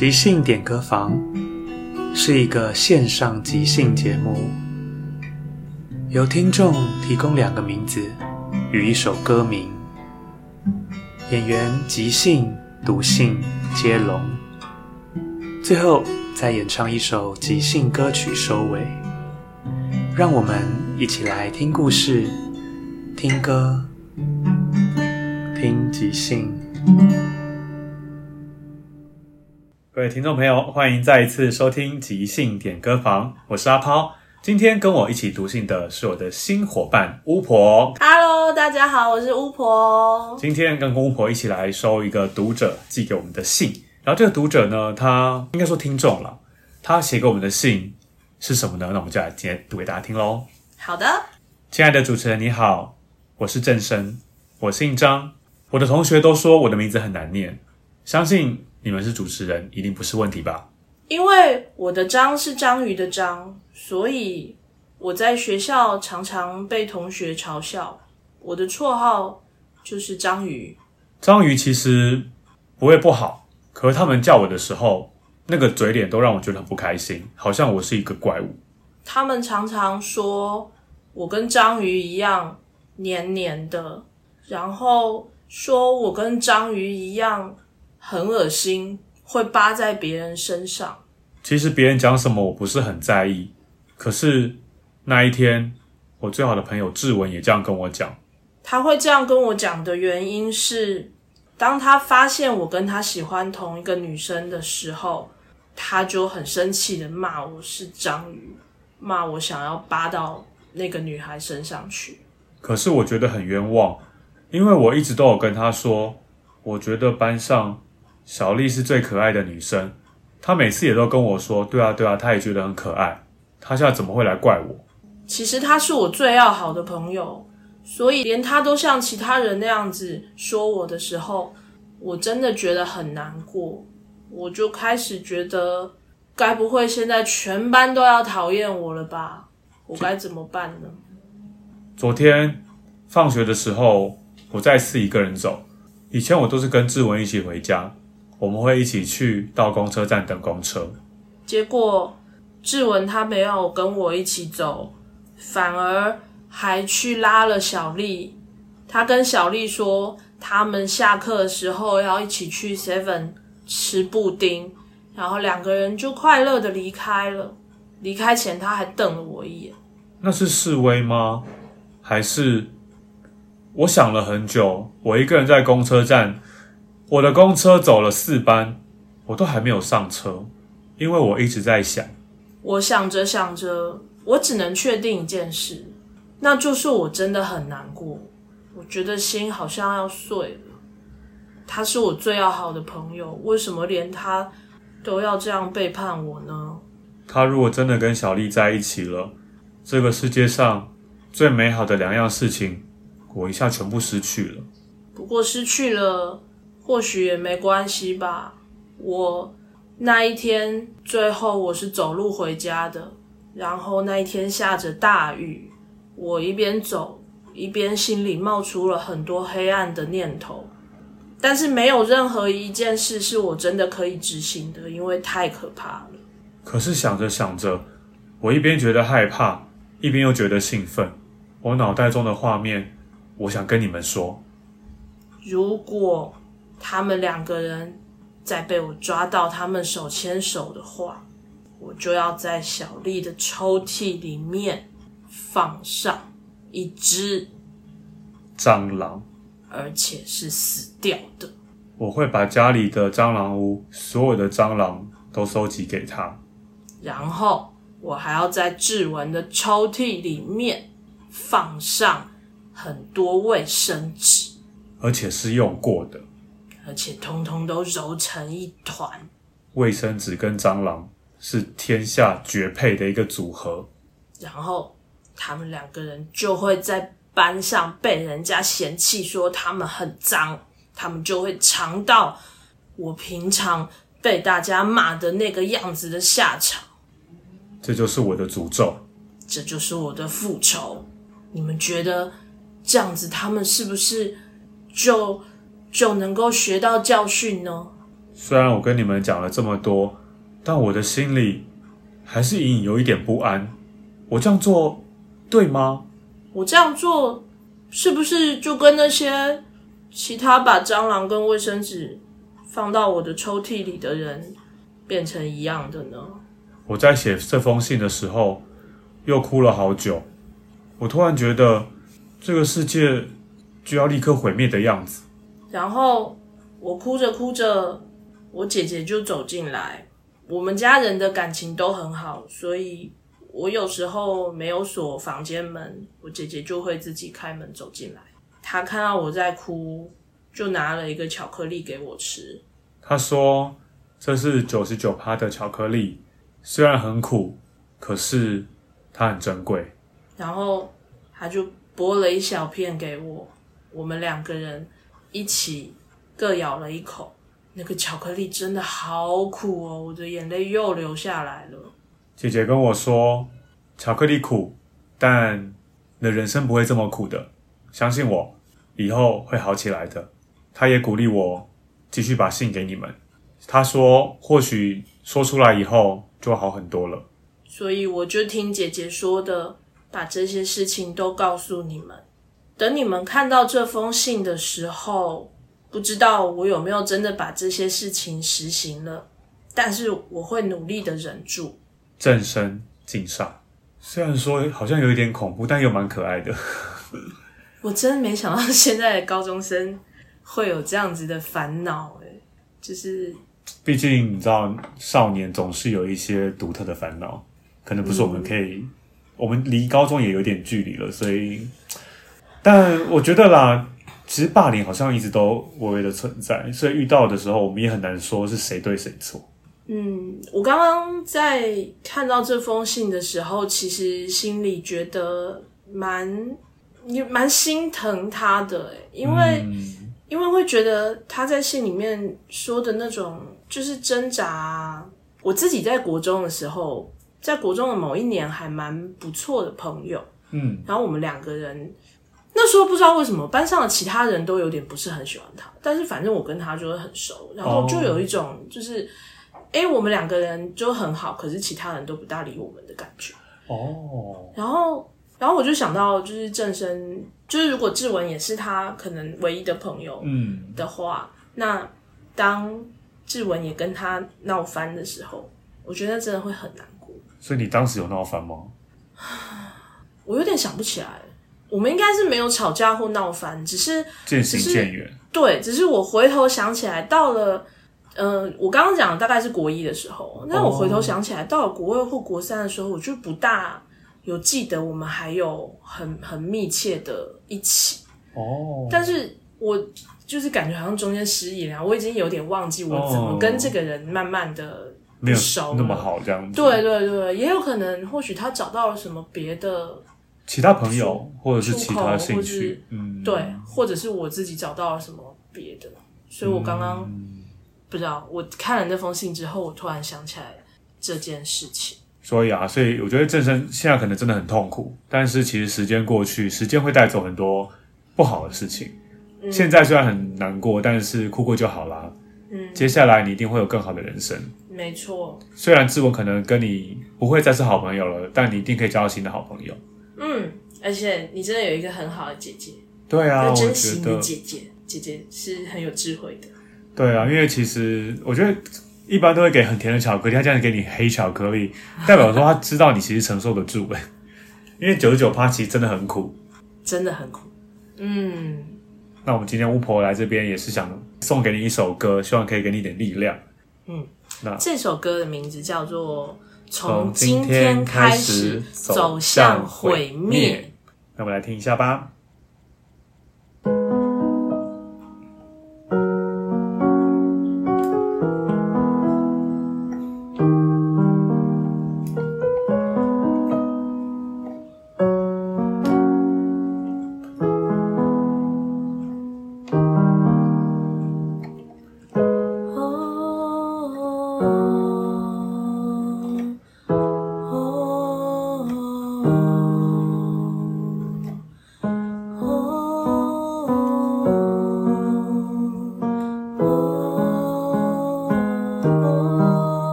即兴点歌房是一个线上即兴节目，由听众提供两个名字与一首歌名，演员即兴、读信接龙，最后再演唱一首即兴歌曲收尾。让我们一起来听故事、听歌、听即兴。各位听众朋友，欢迎再一次收听即兴点歌房，我是阿抛。今天跟我一起读信的是我的新伙伴巫婆。Hello，大家好，我是巫婆。今天跟巫婆一起来收一个读者寄给我们的信，然后这个读者呢，他应该说听众了，他写给我们的信是什么呢？那我们就来今天读给大家听喽。好的，亲爱的主持人你好，我是郑生，我姓张，我的同学都说我的名字很难念，相信。你们是主持人，一定不是问题吧？因为我的章是章鱼的章，所以我在学校常常被同学嘲笑。我的绰号就是章鱼。章鱼其实不会不好，可是他们叫我的时候，那个嘴脸都让我觉得很不开心，好像我是一个怪物。他们常常说我跟章鱼一样黏黏的，然后说我跟章鱼一样。很恶心，会扒在别人身上。其实别人讲什么我不是很在意，可是那一天，我最好的朋友志文也这样跟我讲。他会这样跟我讲的原因是，当他发现我跟他喜欢同一个女生的时候，他就很生气的骂我是章鱼，骂我想要扒到那个女孩身上去。可是我觉得很冤枉，因为我一直都有跟他说，我觉得班上。小丽是最可爱的女生，她每次也都跟我说：“对啊，对啊，她也觉得很可爱。”她现在怎么会来怪我？其实她是我最要好的朋友，所以连她都像其他人那样子说我的时候，我真的觉得很难过。我就开始觉得，该不会现在全班都要讨厌我了吧？我该怎么办呢？昨天放学的时候，我再次一个人走。以前我都是跟志文一起回家。我们会一起去到公车站等公车，结果志文他没有跟我一起走，反而还去拉了小丽。他跟小丽说，他们下课的时候要一起去 Seven 吃布丁，然后两个人就快乐的离开了。离开前他还瞪了我一眼。那是示威吗？还是？我想了很久，我一个人在公车站。我的公车走了四班，我都还没有上车，因为我一直在想。我想着想着，我只能确定一件事，那就是我真的很难过，我觉得心好像要碎了。他是我最要好的朋友，为什么连他都要这样背叛我呢？他如果真的跟小丽在一起了，这个世界上最美好的两样事情，我一下全部失去了。不过失去了，或许也没关系吧。我那一天最后我是走路回家的，然后那一天下着大雨，我一边走一边心里冒出了很多黑暗的念头。但是没有任何一件事是我真的可以执行的，因为太可怕了。可是想着想着，我一边觉得害怕，一边又觉得兴奋。我脑袋中的画面，我想跟你们说：如果他们两个人再被我抓到，他们手牵手的话，我就要在小丽的抽屉里面放上一只蟑螂。而且是死掉的。我会把家里的蟑螂屋所有的蟑螂都收集给他，然后我还要在志文的抽屉里面放上很多卫生纸，而且是用过的，而且通通都揉成一团。卫生纸跟蟑螂是天下绝配的一个组合，然后他们两个人就会在。班上被人家嫌弃说他们很脏，他们就会尝到我平常被大家骂的那个样子的下场。这就是我的诅咒，这就是我的复仇。你们觉得这样子他们是不是就就能够学到教训呢？虽然我跟你们讲了这么多，但我的心里还是隐隐有一点不安。我这样做对吗？我这样做是不是就跟那些其他把蟑螂跟卫生纸放到我的抽屉里的人变成一样的呢？我在写这封信的时候又哭了好久。我突然觉得这个世界就要立刻毁灭的样子。然后我哭着哭着，我姐姐就走进来。我们家人的感情都很好，所以。我有时候没有锁房间门，我姐姐就会自己开门走进来。她看到我在哭，就拿了一个巧克力给我吃。她说：“这是九十九趴的巧克力，虽然很苦，可是它很珍贵。”然后她就剥了一小片给我，我们两个人一起各咬了一口。那个巧克力真的好苦哦，我的眼泪又流下来了。姐姐跟我说：“巧克力苦，但你的人生不会这么苦的，相信我，以后会好起来的。”她也鼓励我继续把信给你们。她说：“或许说出来以后就好很多了。”所以我就听姐姐说的，把这些事情都告诉你们。等你们看到这封信的时候，不知道我有没有真的把这些事情实行了，但是我会努力的忍住。正身敬上，虽然说好像有一点恐怖，但又蛮可爱的。我真的没想到现在的高中生会有这样子的烦恼，诶，就是，毕竟你知道，少年总是有一些独特的烦恼，可能不是我们可以，嗯、我们离高中也有点距离了，所以，但我觉得啦，其实霸凌好像一直都微微的存在，所以遇到的时候，我们也很难说是谁对谁错。嗯，我刚刚在看到这封信的时候，其实心里觉得蛮也蛮心疼他的，因为、嗯、因为会觉得他在信里面说的那种就是挣扎啊。我自己在国中的时候，在国中的某一年还蛮不错的朋友，嗯，然后我们两个人那时候不知道为什么班上的其他人都有点不是很喜欢他，但是反正我跟他就是很熟，然后就有一种就是。哎，我们两个人就很好，可是其他人都不大理我们的感觉。哦、oh.，然后，然后我就想到，就是正生，就是如果志文也是他可能唯一的朋友，嗯的话，嗯、那当志文也跟他闹翻的时候，我觉得真的会很难过。所以你当时有闹翻吗？我有点想不起来，我们应该是没有吵架或闹翻，只是渐行渐远。对，只是我回头想起来，到了。嗯、呃，我刚刚讲的大概是国一的时候，那我回头想起来，到了国二或国三的时候，我就不大有记得我们还有很很密切的一起哦，但是我就是感觉好像中间失忆了，我已经有点忘记我怎么跟这个人慢慢的没有那么好这样子。对对对，也有可能或许他找到了什么别的其他朋友，或者是其他兴趣，嗯，对，或者是我自己找到了什么别的，所以我刚刚。嗯不知道，我看了那封信之后，我突然想起来这件事情。所以啊，所以我觉得正生现在可能真的很痛苦，但是其实时间过去，时间会带走很多不好的事情。嗯、现在虽然很难过，但是哭过就好啦。嗯，接下来你一定会有更好的人生。没错。虽然志文可能跟你不会再是好朋友了，但你一定可以交到新的好朋友。嗯，而且你真的有一个很好的姐姐。对啊，珍惜你的姐姐，姐姐是很有智慧的。对啊，因为其实我觉得一般都会给很甜的巧克力，他这样给你黑巧克力，代表说他知道你其实承受得住。因为九十九趴其实真的很苦，真的很苦。嗯，那我们今天巫婆来这边也是想送给你一首歌，希望可以给你一点力量。嗯，那这首歌的名字叫做《从今天开始走向毁灭》，那我们来听一下吧。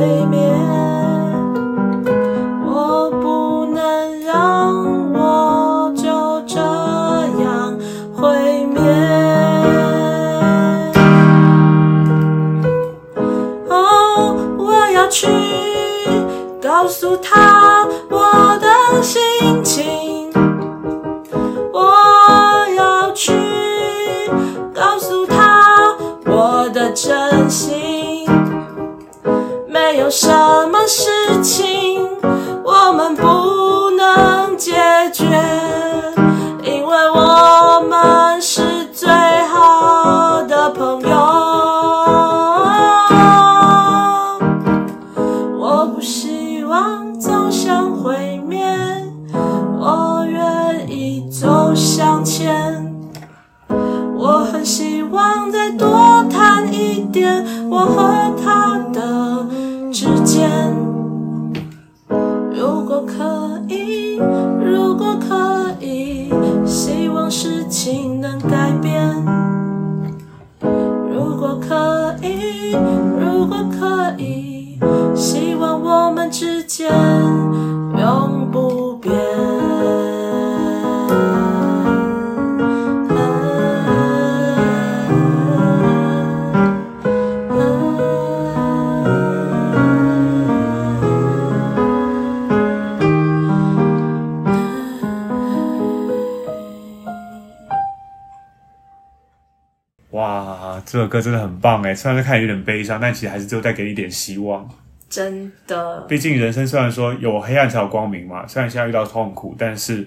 Amen. 都不是。这首歌真的很棒哎，虽然是看有点悲伤，但其实还是就带给你一点希望。真的，毕竟人生虽然说有黑暗才有光明嘛，虽然现在遇到痛苦，但是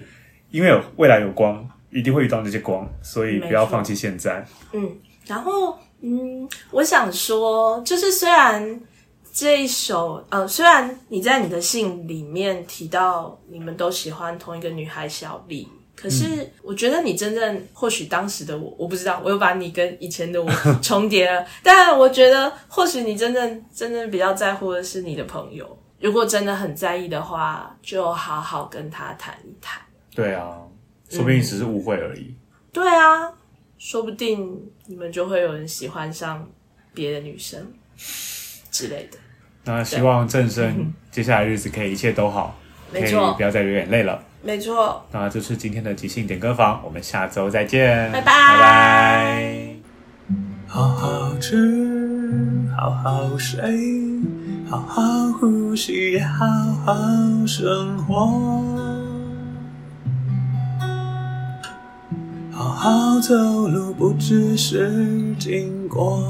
因为有未来有光，一定会遇到那些光，所以不要放弃现在。嗯，然后嗯，我想说，就是虽然这一首呃，虽然你在你的信里面提到你们都喜欢同一个女孩小丽。可是，我觉得你真正或许当时的我，我不知道，我又把你跟以前的我 重叠了。但我觉得，或许你真正真正比较在乎的是你的朋友。如果真的很在意的话，就好好跟他谈一谈。对啊，说不定只是误会而已。对啊，说不定你们就会有人喜欢上别的女生之类的。那希望正生接下来日子可以一切都好，没错，不要再流眼泪了。没错，那这是今天的即兴点歌房，我们下周再见，拜拜拜拜。好好吃，好好睡，好好呼吸，也好好生活。好好走路，不只是经过。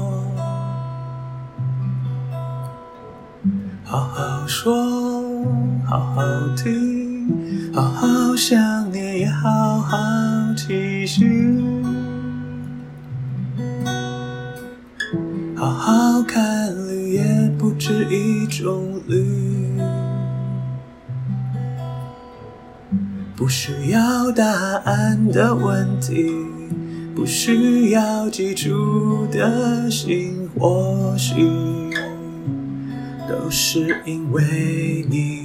好好说，好好听。好好想念，也好好期许。好好看绿，也不止一种绿。不需要答案的问题，不需要记住的心，或许都是因为你。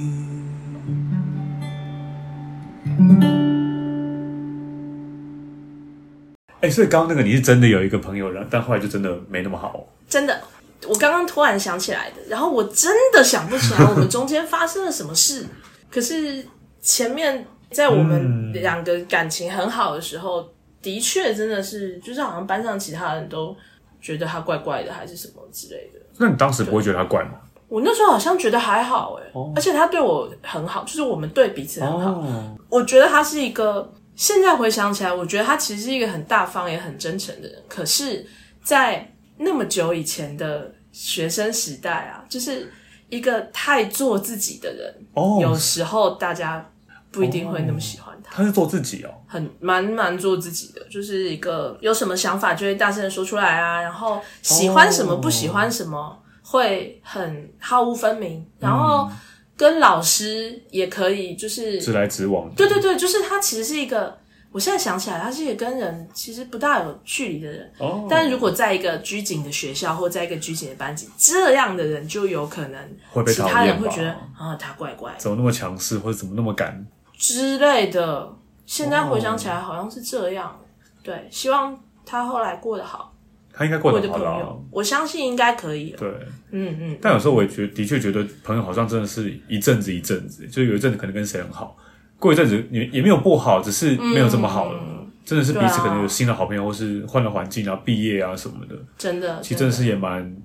哎、欸，所以刚刚那个你是真的有一个朋友了，但后来就真的没那么好。真的，我刚刚突然想起来的，然后我真的想不起来我们中间发生了什么事。可是前面在我们两个感情很好的时候，嗯、的确真的是，就是好像班上其他人都觉得他怪怪的，还是什么之类的。那你当时不会觉得他怪吗？我那时候好像觉得还好哎、哦，而且他对我很好，就是我们对彼此很好。哦、我觉得他是一个。现在回想起来，我觉得他其实是一个很大方也很真诚的人。可是，在那么久以前的学生时代啊，就是一个太做自己的人。哦，有时候大家不一定会那么喜欢他。哦、他是做自己哦，很蛮蛮做自己的，就是一个有什么想法就会大声的说出来啊，然后喜欢什么不喜欢什么、哦、会很毫无分明，然后。嗯跟老师也可以，就是直来直往。对对对，就是他其实是一个，我现在想起来，他是一个跟人其实不大有距离的人。哦。但是如果在一个拘谨的学校，或在一个拘谨的班级，这样的人就有可能会被其他人会觉得啊，他怪怪，怎么那么强势，或者怎么那么敢之类的。现在回想起来，好像是这样。哦。对，希望他后来过得好。他应该过得好了，啊，我相信应该可以。对，嗯嗯。但有时候我也觉得，的确觉得朋友好像真的是一阵子一阵子，就有一阵子可能跟谁很好，过一阵子也也没有不好，只是没有这么好了。嗯、真的是彼此可能有新的好朋友，或是换了环境啊，毕业啊什么的。真的，其实真的是也蛮，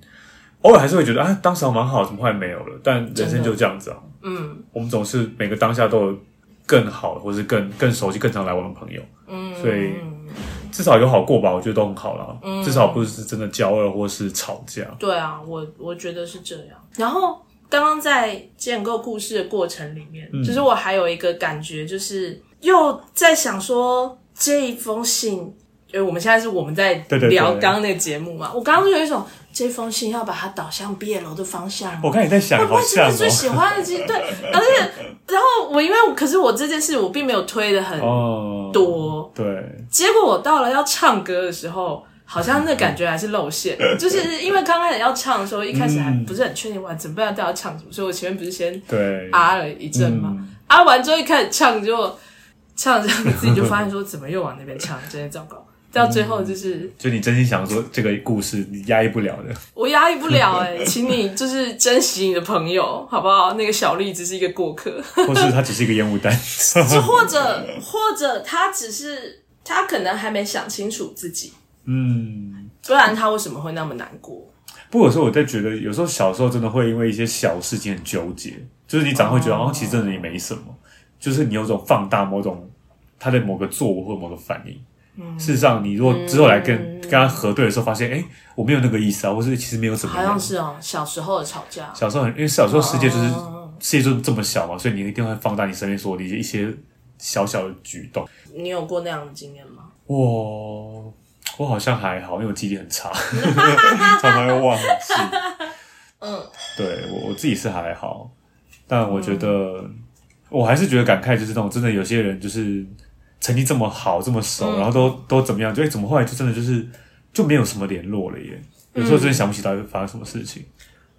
偶尔还是会觉得啊，当时还蛮好，怎么后来没有了？但人生就这样子啊。嗯，我们总是每个当下都有更好，或是更更熟悉、更常来往的朋友。嗯，所以。至少有好过吧，我觉得都很好啦。嗯，至少不是真的交恶或是吵架。对啊，我我觉得是这样。然后刚刚在建构故事的过程里面，嗯，就是我还有一个感觉，就是又在想说这一封信，因为我们现在是我们在聊刚刚那个节目嘛，对对对，我刚刚就有一种。这封信要把它导向毕业楼的方向。我看你在想，会不会是你最喜欢的机？对，而且然后我因为可是我这件事我并没有推的很多，哦，对。结果我到了要唱歌的时候，好像那感觉还是露馅，就是因为刚开始要唱的时候，一开始还不是很确定完整，不知道要唱什么，所以我前面不是先对啊了一阵嘛，啊完之后一开始唱就唱着唱着自己就发现说 怎么又往那边唱，真的糟糕。到最后就是，就你真心想说这个故事你压抑不了的，我压抑不了哎、欸，请你就是珍惜你的朋友好不好？那个小丽只是一个过客，或是他只是一个烟雾弹，就或者或者他只是他可能还没想清楚自己，嗯，不然他为什么会那么难过？不过有时候我在觉得，有时候小时候真的会因为一些小事情很纠结，就是你长会觉得好像其实真的也没什么，就是你有种放大某种他的某个作为或某个反应。事实上，你如果之后来跟、嗯、跟他核对的时候，发现，哎、欸，我没有那个意思啊，或是其实没有什么。好像是哦，小时候的吵架。小时候很，因为小时候世界就是、哦、世界就这么小嘛，所以你一定会放大你身边所有的一些小小的举动。你有过那样的经验吗？我我好像还好，因为我记忆力很差，常常会忘记。嗯，对我我自己是还好，但我觉得、嗯、我还是觉得感慨，就是那种真的有些人就是。成绩这么好，这么熟，嗯、然后都都怎么样？就哎，怎么后来就真的就是就没有什么联络了耶？有时候真的想不起到底发生什么事情。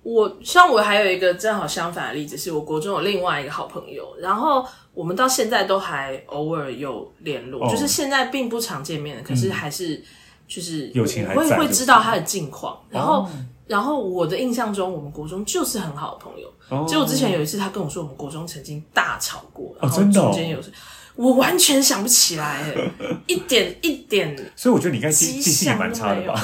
我像我还有一个正好相反的例子，是我国中有另外一个好朋友，然后我们到现在都还偶尔有联络，哦、就是现在并不常见面，可是还是就是友情还在，会会知道他的近况。然后、哦、然后我的印象中，我们国中就是很好的朋友。哦、结果之前有一次，他跟我说，我们国中曾经大吵过，然后中间有。我完全想不起来，一 点一点。所以我觉得你应该记记性也蛮差的吧？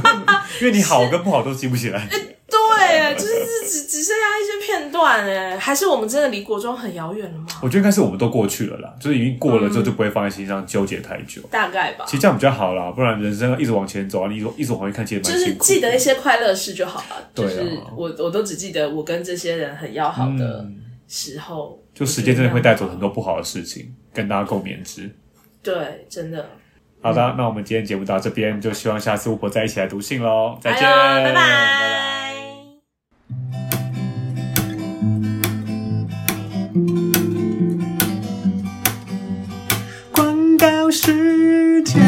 因为你好跟不好都记不起来。对，就是只只剩下一些片段哎，还是我们真的离国中很遥远了吗？我觉得应该是我们都过去了啦，就是已经过了之后就不会放在心上纠结太久。大概吧。其实这样比较好啦，不然人生要一直往前走啊，你一直一直往回看，其实蛮。就是记得一些快乐事就好了。对，就是我我都只记得我跟这些人很要好的时候。就时间真的会带走很多不好的事情。跟大家共勉之，对，真的。好的，那我们今天节目到这边，就希望下次巫婆再一起来读信喽。再见，拜拜。拜拜。广告时间，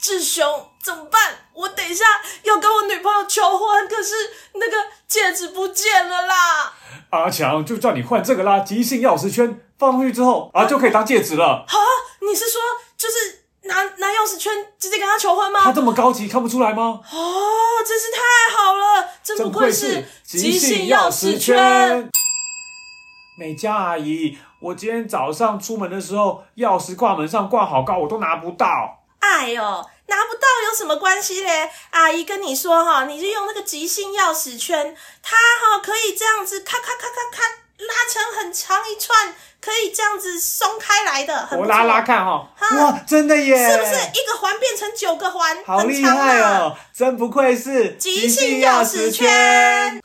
志雄怎么办？我等一下要跟我女朋友求婚，可是那个戒指不见了啦。阿强就叫你换这个啦，即兴钥匙圈放上去之后啊，就可以当戒指了。好啊，你是说就是拿拿钥匙圈直接跟他求婚吗？他这么高级，看不出来吗？哦，真是太好了，真不愧是即兴钥匙圈。美嘉阿姨，我今天早上出门的时候，钥匙挂门上挂好高，我都拿不到。哎呦，拿不到有什么关系嘞？阿姨跟你说哈，你就用那个即兴钥匙圈，它哈可以这样子咔咔咔咔咔拉成很长一串，可以这样子松开来的。我拉拉看哈，哇，真的耶！是不是一个环变成九个环？好厉害哦！真不愧是即兴钥匙圈。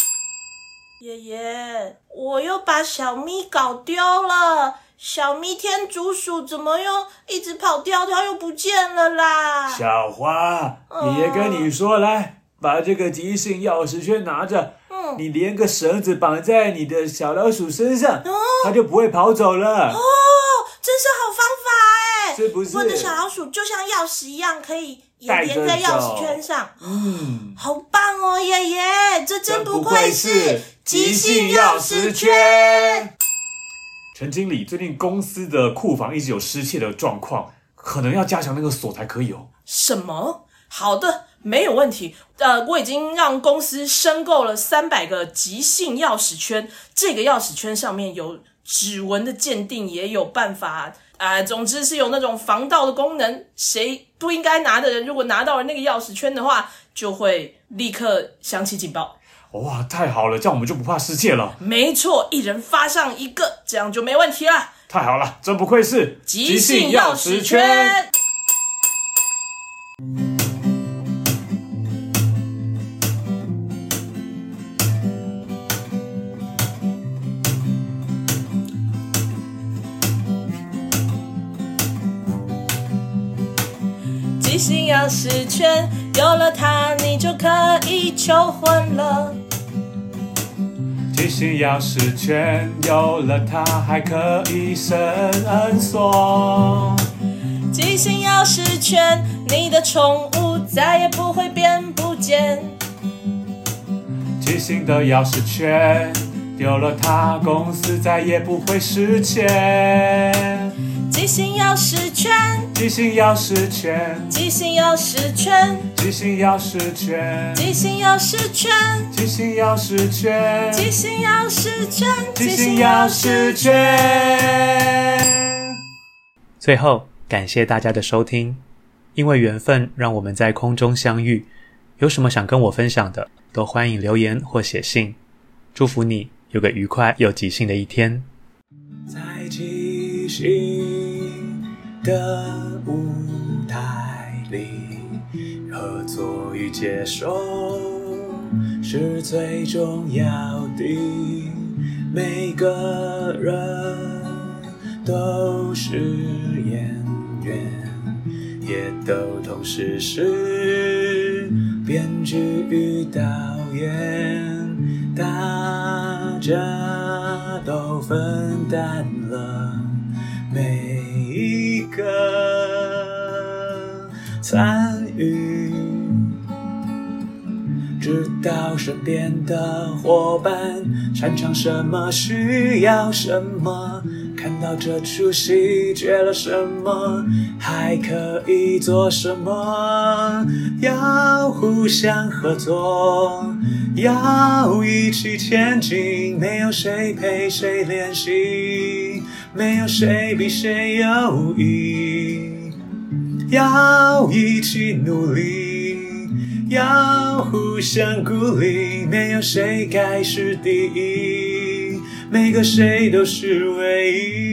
爷爷，我又把小咪搞丢了。小咪天竺鼠怎么又一直跑掉掉又不见了啦？小花，爷爷跟你说，来把这个即兴钥匙圈拿着，嗯，你连个绳子绑在你的小老鼠身上，哦，它就不会跑走了。哦，真是好方法哎！是不是？我的小老鼠就像钥匙一样，可以也连在钥匙圈上。嗯，好棒哦，爷爷，这真不愧是即兴钥匙圈。陈经理，最近公司的库房一直有失窃的状况，可能要加强那个锁才可以哦。什么？好的，没有问题。呃，我已经让公司申购了三百个即兴钥匙圈，这个钥匙圈上面有指纹的鉴定，也有办法啊、呃。总之是有那种防盗的功能，谁不应该拿的人，如果拿到了那个钥匙圈的话，就会立刻响起警报。哇，太好了，这样我们就不怕失窃了。没错，一人发上一个，这样就没问题了。太好了，真不愧是即兴钥匙圈。即兴钥匙圈，有了它，你就可以求婚了。即兴钥匙圈有了它，还可以伸缩。记性钥匙圈，你的宠物再也不会变不见。记性的钥匙圈，丢了它，公司再也不会失窃。即兴钥匙圈，即兴钥匙圈，即兴钥匙圈，即兴钥匙圈，即兴钥匙圈，即兴钥匙圈，即兴钥匙圈，即兴钥匙圈。最后，感谢大家的收听，因为缘分让我们在空中相遇。有什么想跟我分享的，都欢迎留言或写信。祝福你有个愉快又即兴的一天。在即兴的舞台里，合作与接受是最重要的。每个人都是演员，也都同时是编剧与导演，大家都分担了每的参与，知道身边的伙伴擅长什么，需要什么。看到这出戏缺了什么，还可以做什么？要互相合作，要一起前进。没有谁陪谁练习，没有谁比谁优异。要一起努力，要互相鼓励。没有谁该是第一。每个谁都是唯一，